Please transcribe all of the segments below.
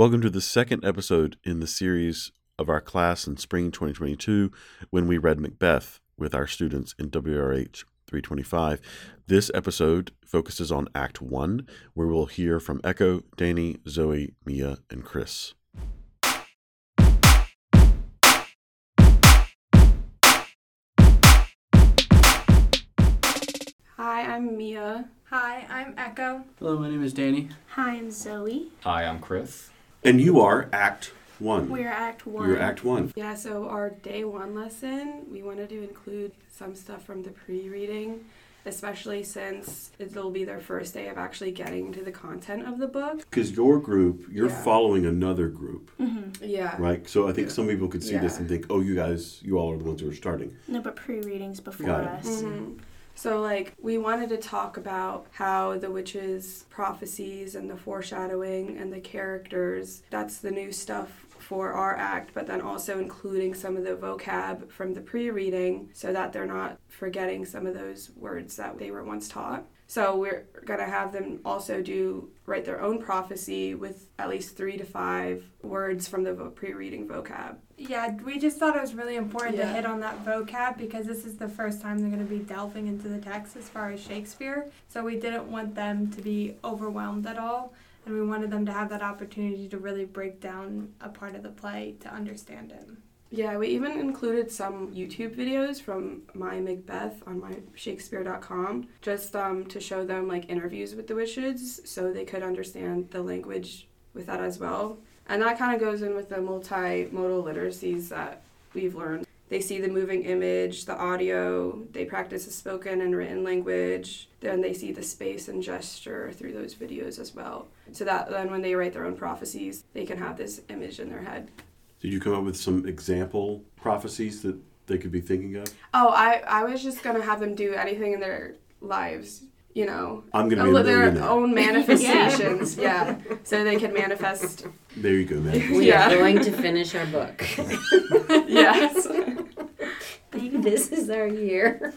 Welcome to the second episode in the series of our class in spring 2022 when we read Macbeth with our students in WRH 325. This episode focuses on Act 1, where we'll hear from Echo, Danny, Zoe, Mia, and Chris. Hi, I'm Mia. Hi, I'm Echo. Hello, my name is Danny. Hi, I'm Zoe. Hi, I'm Chris. And you are Act 1. We're Act 1. You're Act 1. Yeah, so our day one lesson, we wanted to include some stuff from the pre reading, especially since it'll be their first day of actually getting to the content of the book. Because your group, you're Yeah. following another group, Mm-hmm. Yeah. right? So I think some people could see this and think, oh, you guys, you all are the ones who are starting. No, but pre-readings before Got it. us. Mhm. So, like, we wanted to talk about how the witches' prophecies and the foreshadowing and the characters that's the new stuff for our act, but then also including some of the vocab from the pre reading so that they're not forgetting some of those words that they were once taught. So, we're going to have them also do write their own prophecy with at least three to five words from the vo- pre reading vocab. Yeah, we just thought it was really important Yeah. to hit on that vocab because this is the first time they're going to be delving into the text as far as Shakespeare. So we didn't want them to be overwhelmed at all, and we wanted them to have that opportunity to really break down a part of the play to understand it. Yeah, we even included some YouTube videos from my Macbeth on my Shakespeare.com just um, to show them like interviews with the witches so they could understand the language with that as well. And that kind of goes in with the multimodal literacies that we've learned. They see the moving image, the audio, they practice the spoken and written language, then they see the space and gesture through those videos as well. So that then when they write their own prophecies, they can have this image in their head. Did you come up with some example prophecies that they could be thinking of? Oh, I, I was just gonna have them do anything in their lives, you know, I'm going to be a their own manifestations. yeah. so they can manifest. There you go, man. We Yeah. are going to finish our book. Yes. Baby. this is our year.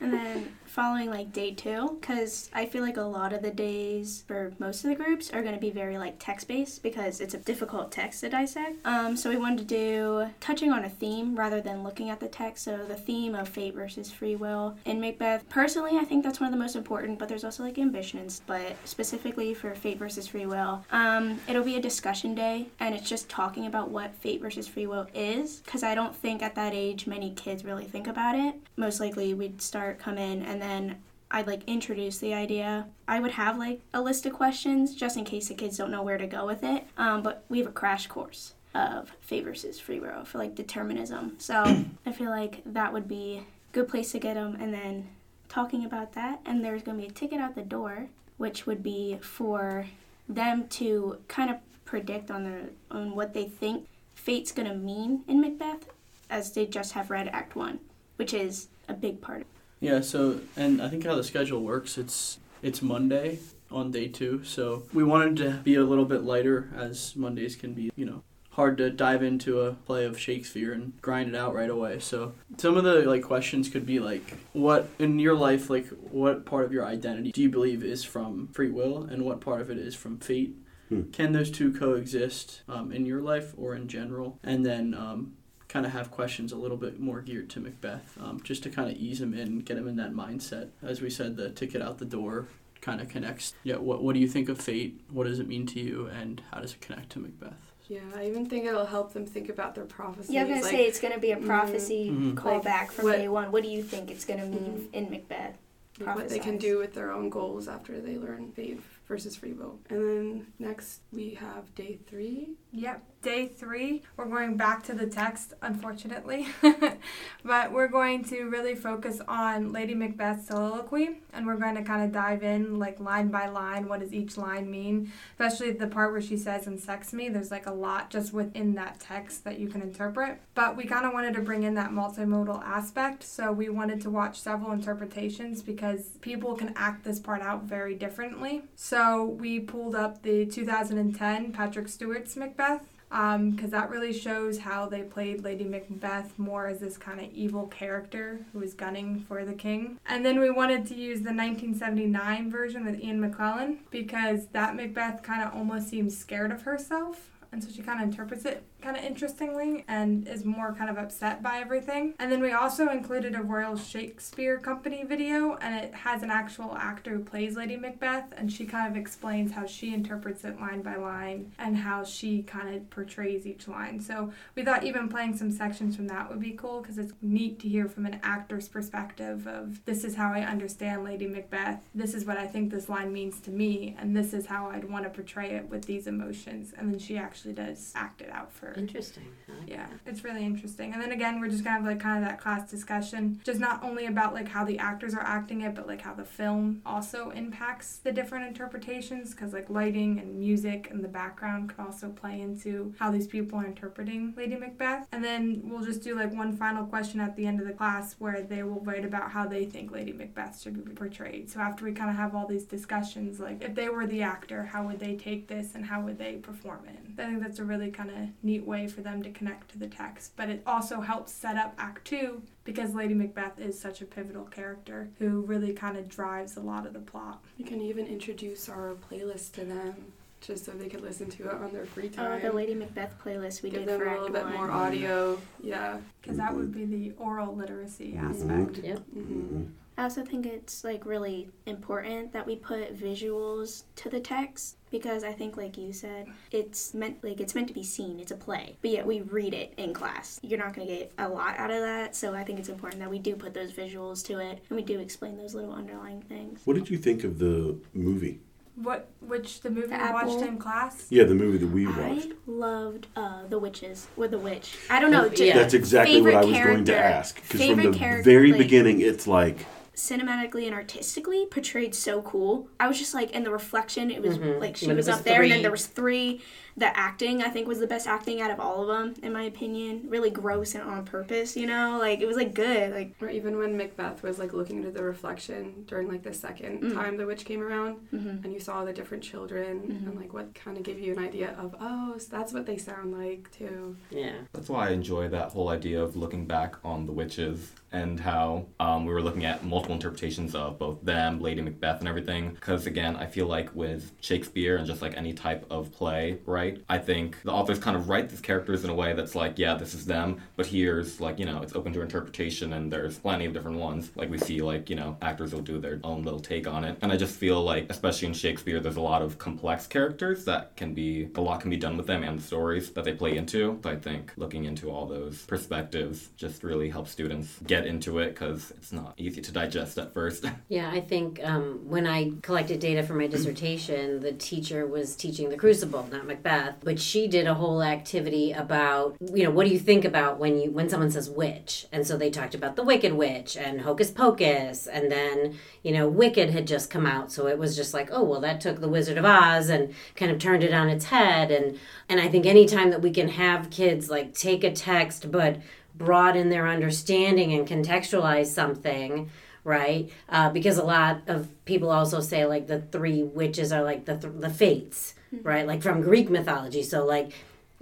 And then following like day two, because I feel like a lot of the days for most of the groups are going to be very like text based because it's a difficult text to dissect. Um, so we wanted to do touching on a theme rather than looking at the text. So the theme of fate versus free will in Macbeth. Personally, I think that's one of the most important, but there's also like ambitions. But specifically for fate versus free will, um, it'll be a discussion day, and it's just talking about what fate versus free will is. Because I don't think at that age many kids really think about it. Most likely, we'd start come in and then I'd like introduce the idea. I would have like a list of questions just in case the kids don't know where to go with it. Um, but we have a crash course of fate versus free will for like determinism. So I feel like that would be a good place to get them. And then talking about that, and there's going to be a ticket out the door, which would be for them to kind of predict on their on what they think fate's going to mean in Macbeth, as they just have read Act One, which is a big part of Yeah, so and I think how the schedule works, it's it's Monday on day two, so we wanted to be a little bit lighter as Mondays can be, you know, hard to dive into a play of Shakespeare and grind it out right away. So some of the like questions could be like, what in your life, like what part of your identity do you believe is from free will, and what part of it is from fate? Hmm. Can those two coexist um, in your life or in general? And then um, kind of have questions a little bit more geared to Macbeth, um, just to kind of ease him in, get him in that mindset. As we said, the ticket out the door kind of connects. Yeah, what what do you think of fate? What does it mean to you, and how does it connect to Macbeth? Yeah, I even think it'll help them think about their prophecy. Yeah, I'm gonna like, say it's gonna be a Mhm. prophecy Mhm. callback Like, from what- day one. What do you think it's gonna mean in Macbeth? like what they can do with their own goals after they learn fate versus free will. And then next we have day three. Yep, day three, we're going back to the text, unfortunately. but we're going to really focus on Lady Macbeth's soliloquy, and we're going to kind of dive in, like line by line, what does each line mean? Especially the part where she says, unsex me, there's like a lot just within that text that you can interpret. But we kind of wanted to bring in that multimodal aspect, so we wanted to watch several interpretations because people can act this part out very differently. So we pulled up the 2010 Patrick Stewart's Macbeth. Um, because that really shows how they played Lady Macbeth more as this kind of evil character who was gunning for the king. And then we wanted to use the 1979 version with Ian McKellen because that Macbeth kind of almost seems scared of herself. And so she kind of interprets it kind of interestingly and is more kind of upset by everything. And then we also included a Royal Shakespeare Company video, and it has an actual actor who plays Lady Macbeth, and she kind of explains how she interprets it line by line and how she kind of portrays each line. So we thought even playing some sections from that would be cool because it's neat to hear from an actor's perspective of this is how I understand Lady Macbeth, this is what I think this line means to me, and this is how I'd want to portray it with these emotions. And then she actually does act it out for Interesting. Like yeah, that. it's really interesting. And then again, we're just gonna have like kind of that class discussion, just not only about like how the actors are acting it, but like how the film also impacts the different interpretations. Because like lighting and music and the background could also play into how these people are interpreting Lady Macbeth. And then we'll just do like one final question at the end of the class where they will write about how they think Lady Macbeth should be portrayed. So after we kind of have all these discussions, like if they were the actor, how would they take this and how would they perform it? I think that's a really kind of neat way for them to connect to the text. But it also helps set up Act Two because Lady Macbeth is such a pivotal character who really kind of drives a lot of the plot. We can even introduce our playlist to them just so they could listen to it on their free time. Oh, time. the Lady Macbeth playlist we Give did them for a Act little bit One. more audio. Yeah. Because that would be the oral literacy Mhm. aspect. Yep. hmm I also think it's like really important that we put visuals to the text because I think like you said, it's meant like it's meant to be seen. It's a play. But yet we read it in class. You're not going to get a lot out of that, so I think it's important that we do put those visuals to it and we do explain those little underlying things. What did you think of the movie? What which the movie The we watched in class? Yeah, the movie that we watched. I loved uh, the witches with the witch. I don't know, Yeah. That's exactly what I favorite was going to ask. Because from the character, very like- beginning, it's like cinematically and artistically portrayed so cool. I was just like in the reflection, it was Mhm. like she was, was up there, and then there was three. The acting I think was the best acting out of all of them, in my opinion. Really gross and on purpose, you know. Like it was like good. Like Or even when Macbeth was like looking into the reflection during like the 2nd Mm. time the witch came around, mhm. and you saw the different children, and like what kind of gave you an idea of oh, so that's what they sound like too. Yeah. That's why I enjoy that whole idea of looking back on the witches and how um, we were looking at multiple interpretations of both them, Lady Macbeth, and everything. Because again, I feel like with Shakespeare and just like any type of play, right? I think the authors kind of write these characters in a way that's like, yeah, this is them, but here's like, you know, it's open to interpretation and there's plenty of different ones. Like we see, like, you know, actors will do their own little take on it. And I just feel like, especially in Shakespeare, there's a lot of complex characters that can be, a lot can be done with them and the stories that they play into. So I think looking into all those perspectives just really helps students get into it because it's not easy to digest at first. Yeah, I think um, when I collected data for my dissertation, the teacher was teaching the Crucible, not Macbeth, but she did a whole activity about, you know, what do you think about when you when someone says witch? And so they talked about the Wicked Witch and Hocus Pocus, and then you know, Wicked had just come out, so it was just like, oh well, that took the Wizard of Oz and kind of turned it on its head, and and I think anytime that we can have kids like take a text but broaden their understanding and contextualize something right? Uh, because a lot of people also say like the three witches are like the th- the fates right? Like from greek mythology. So like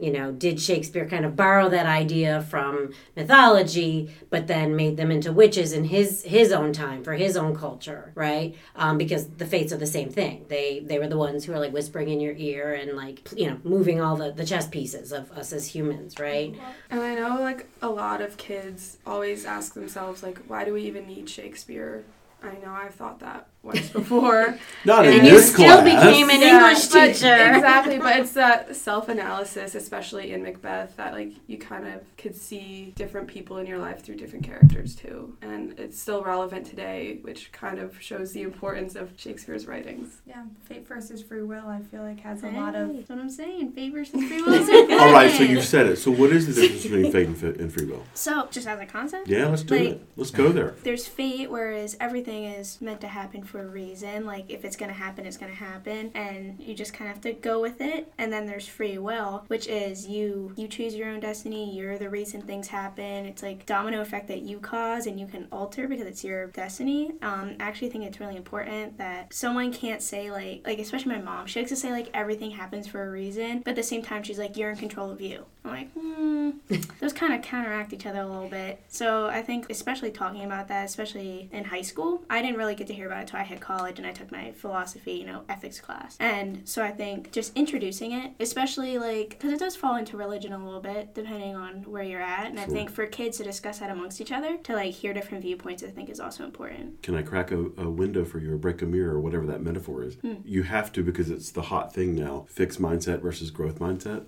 you know did shakespeare kind of borrow that idea from mythology but then made them into witches in his his own time for his own culture right? Um, because the fates are the same thing. They they were the ones who are like whispering in your ear and like you know moving all the the chess pieces of us as humans right? And I know like a lot of kids always ask themselves like, why do we even need Shakespeare? I know I've thought that once before. not in and you this still class. became an Yeah, english but- teacher exactly, but it's that self-analysis, especially in Macbeth, that like you kind of could see different people in your life through different characters too, and it's still relevant today, which kind of shows the importance of Shakespeare's writings. Yeah, Fate versus Free Will. I feel like has a lot of That's what I'm saying. Fate versus free will is a good. All right, so you've said it. So what is the difference between fate and, and free will? So just as a concept. Yeah, let's do Like- it. Let's go there. There's fate, whereas everything is meant to happen for a reason. Like if it's gonna happen, it's gonna happen, and you just kind of have to go with it. And then there's free will, which is you you choose your own destiny. You're the reason things happen. It's like domino effect that you cause and you can alter because it's your destiny. Um, I actually think it's really important that someone can't say like like especially my mom. She likes to say like everything happens for a reason, but at the same time she's like you're in control of you. I'm like, hmm, those kind of counteract each other a little bit. So I think, especially talking about that, especially in high school, I didn't really get to hear about it until I hit college and I took my philosophy, you know, ethics class. And so I think just introducing it, especially like, because it does fall into religion a little bit, depending on where you're at. And I think for kids to discuss that amongst each other, to like hear different viewpoints, I think is also important. Can I crack a, a window for you or break a mirror or whatever that metaphor is? You have to because it's the hot thing now. Fixed mindset versus growth mindset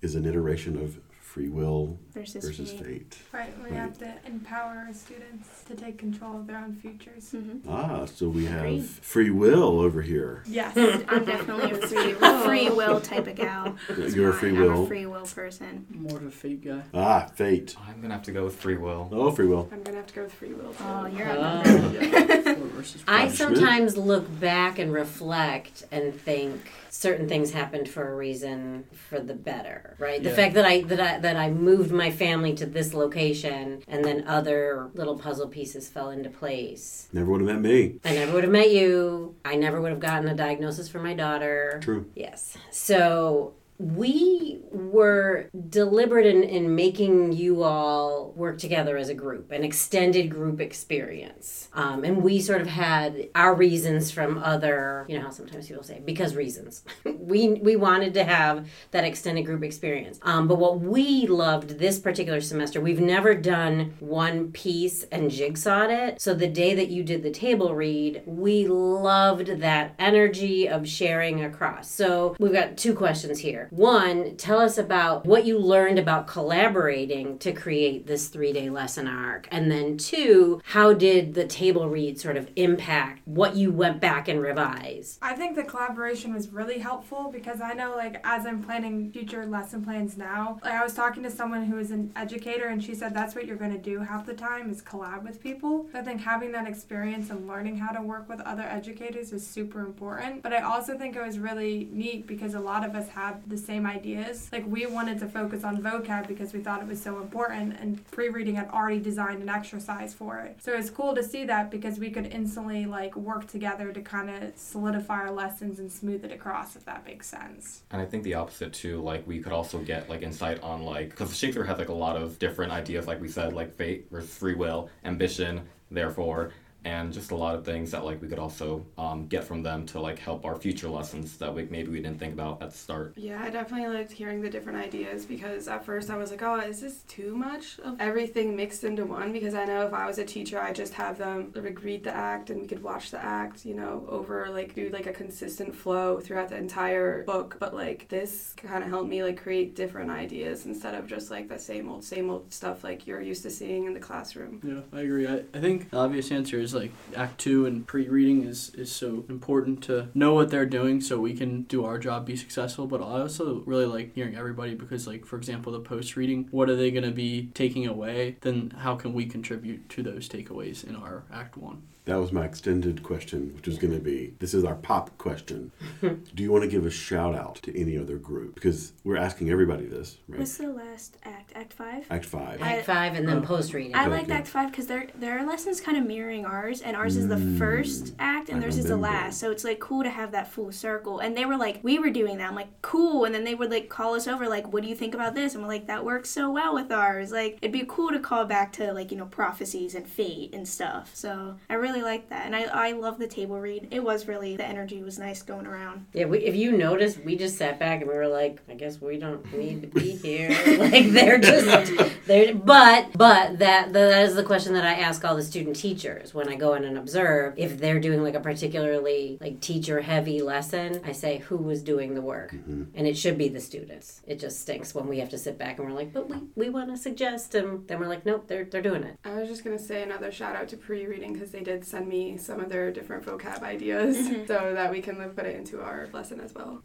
is an iteration of free will Versus, versus fate. fate. Right, we Right. have to empower our students to take control of their own futures. hmm Ah, so we have Agreed. free will over here. Yes. I'm definitely a free, free will type of gal. It's You're a fine. free I'm will. a free will person. More of a fate guy. Ah, fate. I'm gonna have to go with free will. Oh, free will. I'm gonna have to go with free will too. Oh, you're Ah. a Four versus I sometimes look back and reflect and think certain things happened for a reason for the better, right? The fact that I that I that I moved my family to this location and then other little puzzle pieces fell into place. Never would have met me. I never would have met you. I never would have gotten a diagnosis for my daughter. True. Yes. So we were deliberate in, in making you all work together as a group, an extended group experience. Um, and we sort of had our reasons from other, you know how sometimes people say, because reasons. we, we wanted to have that extended group experience. Um, but what we loved this particular semester, we've never done one piece and jigsawed it. So the day that you did the table read, we loved that energy of sharing across. So we've got two questions here. One, tell us about what you learned about collaborating to create this three day lesson arc. And then two, how did the table read sort of impact what you went back and revised? I think the collaboration was really helpful because I know, like, as I'm planning future lesson plans now, like, I was talking to someone who is an educator and she said that's what you're going to do half the time is collab with people. I think having that experience and learning how to work with other educators is super important. But I also think it was really neat because a lot of us have the same ideas. Like, we wanted to focus on vocab because we thought it was so important, and pre reading had already designed an exercise for it. So it's cool to see that because we could instantly like work together to kind of solidify our lessons and smooth it across, if that makes sense. And I think the opposite too. Like we could also get like insight on like because Shakespeare has like a lot of different ideas, like we said, like fate versus free will, ambition, therefore, and just a lot of things that like we could also um, get from them to like help our future lessons that we maybe we didn't think about at the start. Yeah, I definitely liked hearing the different ideas because at first I was like, oh, is this too much of everything mixed into one? Because I know if I was a teacher, I just have them like, read the act and we could watch the act, you know, over like do like a consistent flow throughout the entire book. But like this kind of helped me like create different ideas instead of just like the same old, same old stuff like you're used to seeing in the classroom. Yeah, I agree. I, I think the obvious answer is like Act Two and pre-reading is is so important to know what they're doing so we can do our job, be successful. But I also really like hearing everybody because, like for example, the post-reading, what are they going to be taking away? Then how can we contribute to those takeaways in our Act One? That was my extended question, which was going to be this is our pop question. Do you want to give a shout out to any other group? Because we're asking everybody this, right? What's the last act? Act five. Act 5. I- Act five and then Oh. post reading. I Thank liked you. Act Five because their their lessons kind of mirroring ours, and ours is the Mm, first act, and I theirs is the remember. last. So it's like cool to have that full circle. And they were like, we were doing that. I'm like, cool. And then they would like call us over, like, what do you think about this? And we're like, that works so well with ours. Like, it'd be cool to call back to like you know prophecies and fate and stuff. So I really like that, and I I love the table read. It was really the energy was nice going around. Yeah, we, if you notice, we just sat back and we were like, I guess we don't need to be here. like they're just they're but but that that is the question that I ask all the student teachers when I go in and observe if they're doing like a particularly like teacher heavy lesson. I say who was doing the work, Mhm. and it should be the students. It just stinks when we have to sit back and we're like, but we we want to suggest, and then we're like, nope, they're they're doing it. I was just gonna say another shout out to pre-reading because they did send me some of their different vocab ideas Mhm. so that we can like, put it into our lesson as well.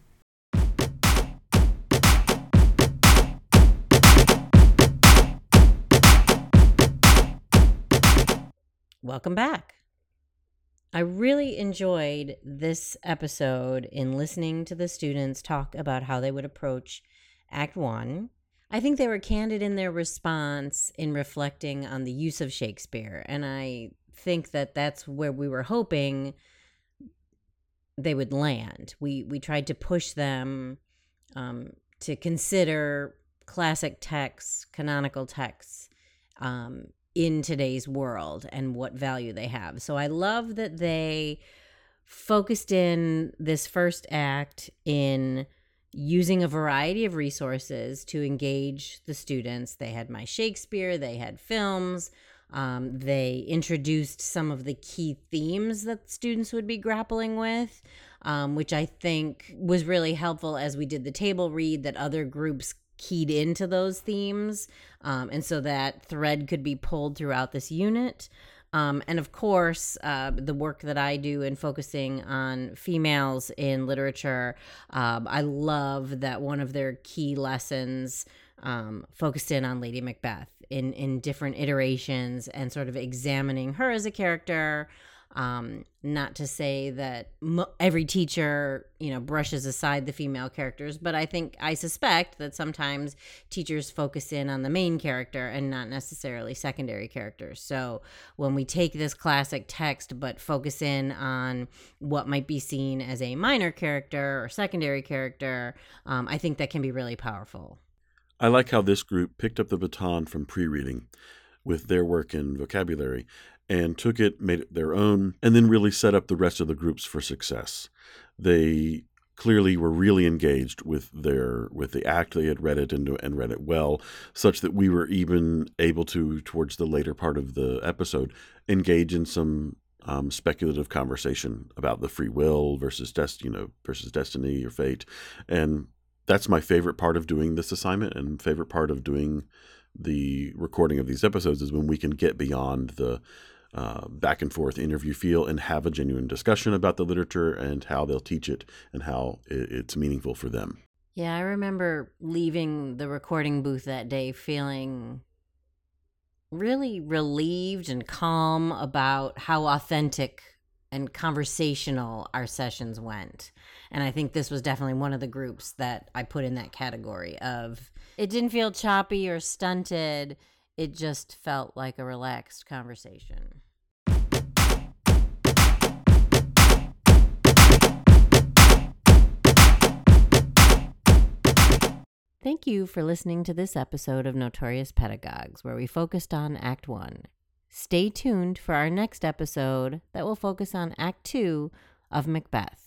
Welcome back. I really enjoyed this episode in listening to the students talk about how they would approach Act One. I think they were candid in their response in reflecting on the use of Shakespeare. And I think that that's where we were hoping they would land. We, we tried to push them um, to consider classic texts, canonical texts, um, in today's world and what value they have. So I love that they focused in this first act in using a variety of resources to engage the students. They had my Shakespeare, they had films. Um, they introduced some of the key themes that students would be grappling with, um, which I think was really helpful as we did the table read that other groups keyed into those themes. Um, and so that thread could be pulled throughout this unit. Um, and of course, uh, the work that I do in focusing on females in literature, um, I love that one of their key lessons um, focused in on Lady Macbeth in, in different iterations and sort of examining her as a character, um, not to say that mo- every teacher, you know, brushes aside the female characters, but I think I suspect that sometimes teachers focus in on the main character and not necessarily secondary characters. So when we take this classic text but focus in on what might be seen as a minor character or secondary character, um, I think that can be really powerful. I like how this group picked up the baton from pre reading with their work in vocabulary and took it, made it their own, and then really set up the rest of the groups for success. They clearly were really engaged with their with the act they had read it and, and read it well such that we were even able to towards the later part of the episode engage in some um, speculative conversation about the free will versus dest- you know versus destiny or fate and that's my favorite part of doing this assignment and favorite part of doing the recording of these episodes is when we can get beyond the uh, back and forth interview feel and have a genuine discussion about the literature and how they'll teach it and how it's meaningful for them. Yeah, I remember leaving the recording booth that day feeling really relieved and calm about how authentic and conversational our sessions went. And I think this was definitely one of the groups that I put in that category of it didn't feel choppy or stunted. It just felt like a relaxed conversation. Thank you for listening to this episode of Notorious Pedagogues, where we focused on Act 1. Stay tuned for our next episode that will focus on Act 2 of Macbeth.